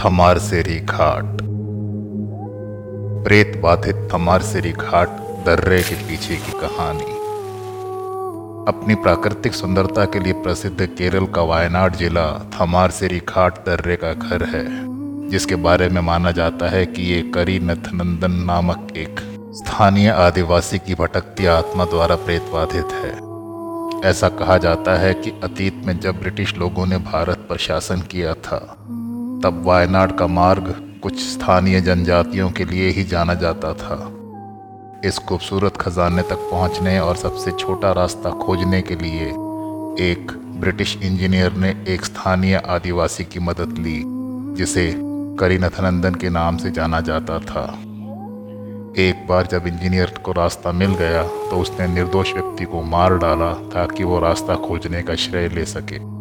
थमारसेरी घाट। प्रेत बाधित थमारसेरी घाट दर्रे के पीछे की कहानी। अपनी प्राकृतिक सुंदरता के लिए प्रसिद्ध केरल का वायनाड जिला थमारसेरी घाट दर्रे का घर है, जिसके बारे में माना जाता है कि ये करी नथनंदन नामक एक स्थानीय आदिवासी की भटकती आत्मा द्वारा प्रेत बाधित है। ऐसा कहा जाता है कि अतीत में जब ब्रिटिश लोगों ने भारत पर शासन किया था तब वायनाड का मार्ग कुछ स्थानीय जनजातियों के लिए ही जाना जाता था। इस खूबसूरत खजाने तक पहुँचने और सबसे छोटा रास्ता खोजने के लिए एक ब्रिटिश इंजीनियर ने एक स्थानीय आदिवासी की मदद ली, जिसे करीनथनंदन के नाम से जाना जाता था। एक बार जब इंजीनियर को रास्ता मिल गया तो उसने निर्दोष व्यक्ति को मार डाला ताकि वो रास्ता खोजने का श्रेय ले सके।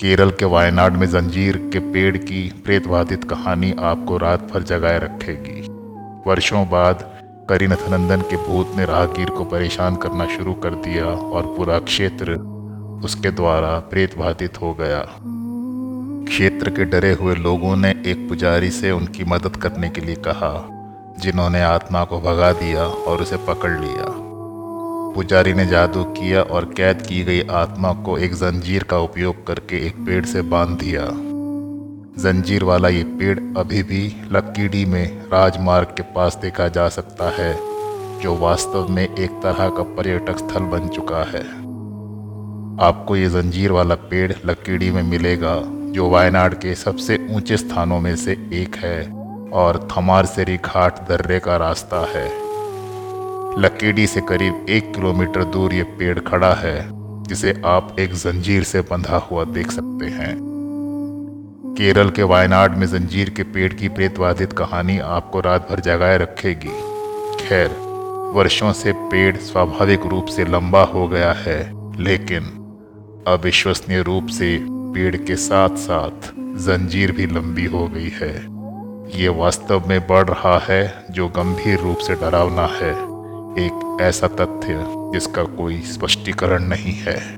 केरल के वायनाड में जंजीर के पेड़ की प्रेतबाधित कहानी आपको रात भर जगाए रखेगी। वर्षों बाद, करीनथनंदन के भूत ने राहगीर को परेशान करना शुरू कर दिया और पूरा क्षेत्र उसके द्वारा प्रेत बाधित हो गया। क्षेत्र के डरे हुए लोगों ने एक पुजारी से उनकी मदद करने के लिए कहा, जिन्होंने आत्मा को भगा दिया और उसे पकड़ लिया। पुजारी ने जादू किया और कैद की गई आत्मा को एक जंजीर का उपयोग करके एक पेड़ से बाँध दिया। जंजीर वाला ये पेड़ अभी भी लक्कीडी में राजमार्ग के पास देखा जा सकता है, जो वास्तव में एक तरह का पर्यटक स्थल बन चुका है। आपको ये जंजीर वाला पेड़ लक्कीडी में मिलेगा, जो वायनाड के सबसे ऊँचे स्थानों में से एक है और थमारसेरी घाट दर्रे का रास्ता है। लकेडी से करीब एक किलोमीटर दूर ये पेड़ खड़ा है, जिसे आप एक जंजीर से बंधा हुआ देख सकते हैं। केरल के वायनाड में जंजीर के पेड़ की प्रेतवादित कहानी आपको रात भर जगाए रखेगी। खैर, वर्षों से पेड़ स्वाभाविक रूप से लंबा हो गया है, लेकिन अविश्वसनीय रूप से पेड़ के साथ साथ जंजीर भी लंबी हो गई है। ये वास्तव में बढ़ रहा है, जो गंभीर रूप से डरावना है। एक ऐसा तथ्य जिसका कोई स्पष्टीकरण नहीं है।